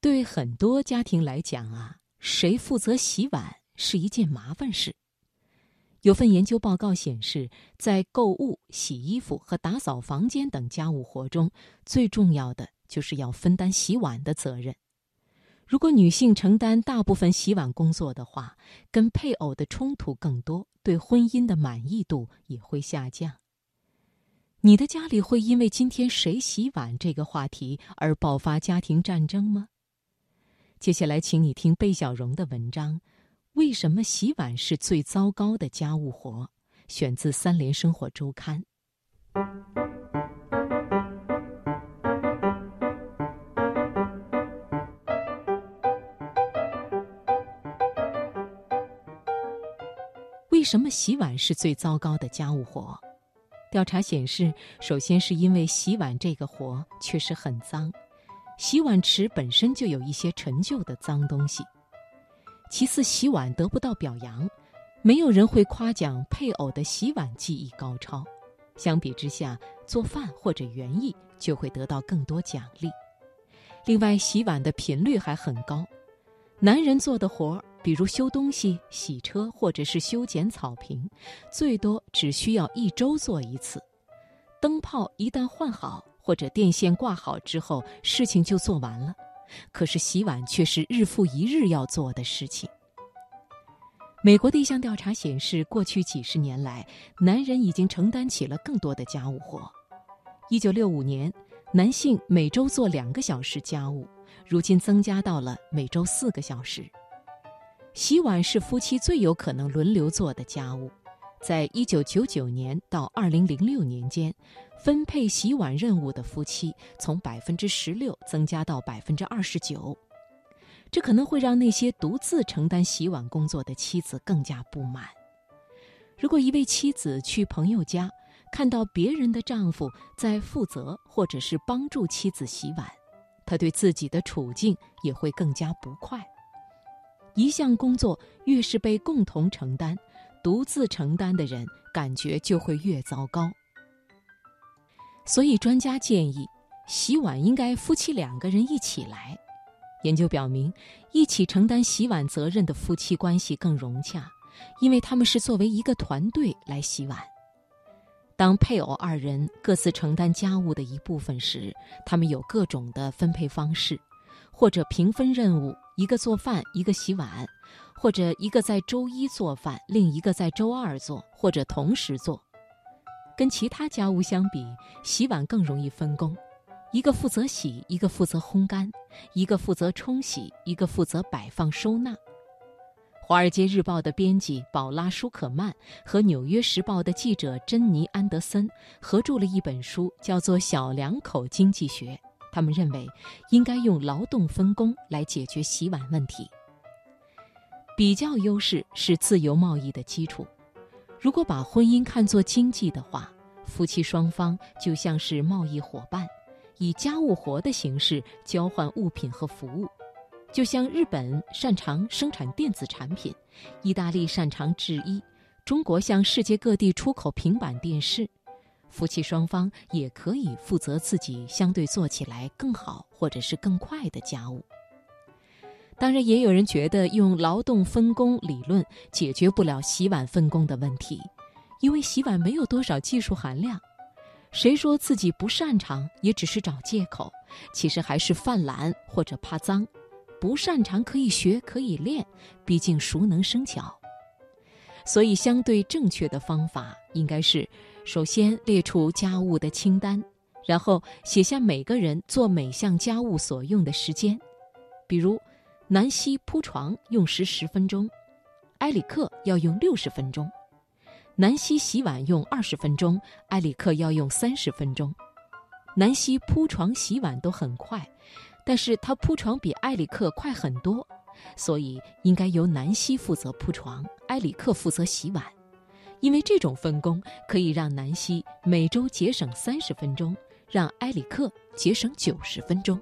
对很多家庭来讲啊，谁负责洗碗是一件麻烦事。有份研究报告显示，在购物、洗衣服和打扫房间等家务活中，最重要的就是要分担洗碗的责任。如果女性承担大部分洗碗工作的话，跟配偶的冲突更多，对婚姻的满意度也会下降。你的家里会因为今天谁洗碗这个话题而爆发家庭战争吗？接下来，请你听贝小荣的文章。为什么洗碗是最糟糕的家务活？选自《三联生活周刊》。为什么洗碗是最糟糕的家务活？调查显示，首先是因为洗碗这个活确实很脏，洗碗池本身就有一些陈旧的脏东西。其次，洗碗得不到表扬，没有人会夸奖配偶的洗碗技艺高超。相比之下，做饭或者园艺就会得到更多奖励。另外，洗碗的频率还很高。男人做的活儿，比如修东西、洗车或者是修剪草坪，最多只需要一周做一次。灯泡一旦换好或者电线挂好之后，事情就做完了。可是洗碗却是日复一日要做的事情。美国的一项调查显示，过去几十年来，男人已经承担起了更多的家务活。一九六五年，男性每周做两个小时家务，如今增加到了每周四个小时。洗碗是夫妻最有可能轮流做的家务。在一九九九年到二零零六年间，分配洗碗任务的夫妻从百分之十六增加到百分之二十九，这可能会让那些独自承担洗碗工作的妻子更加不满。如果一位妻子去朋友家，看到别人的丈夫在负责或者是帮助妻子洗碗，他对自己的处境也会更加不快。一项工作越是被共同承担。独自承担的人感觉就会越糟糕，所以专家建议，洗碗应该夫妻两个人一起来。研究表明，一起承担洗碗责任的夫妻关系更融洽，因为他们是作为一个团队来洗碗。当配偶二人各自承担家务的一部分时，他们有各种的分配方式，或者平分任务，一个做饭，一个洗碗。或者一个在周一做饭，另一个在周二做，或者同时做。跟其他家务相比，洗碗更容易分工，一个负责洗，一个负责烘干，一个负责冲洗，一个负责摆放收纳。《华尔街日报》的编辑宝拉·舒可曼和《纽约时报》的记者珍妮·安德森合著了一本书，叫做《小两口经济学》。他们认为，应该用劳动分工来解决洗碗问题。比较优势是自由贸易的基础。如果把婚姻看作经济的话，夫妻双方就像是贸易伙伴，以家务活的形式交换物品和服务。就像日本擅长生产电子产品，意大利擅长制衣，中国向世界各地出口平板电视，夫妻双方也可以负责自己相对做起来更好或者是更快的家务。当然，也有人觉得用劳动分工理论解决不了洗碗分工的问题，因为洗碗没有多少技术含量。谁说自己不擅长，也只是找借口，其实还是犯懒或者怕脏。不擅长可以学，可以练，毕竟熟能生巧。所以，相对正确的方法应该是：首先列出家务的清单，然后写下每个人做每项家务所用的时间，比如。南希铺床用时十分钟，埃里克要用六十分钟；南希洗碗用二十分钟，埃里克要用三十分钟。南希铺床洗碗都很快，但是他铺床比埃里克快很多，所以应该由南希负责铺床，埃里克负责洗碗。因为这种分工可以让南希每周节省三十分钟，让埃里克节省九十分钟。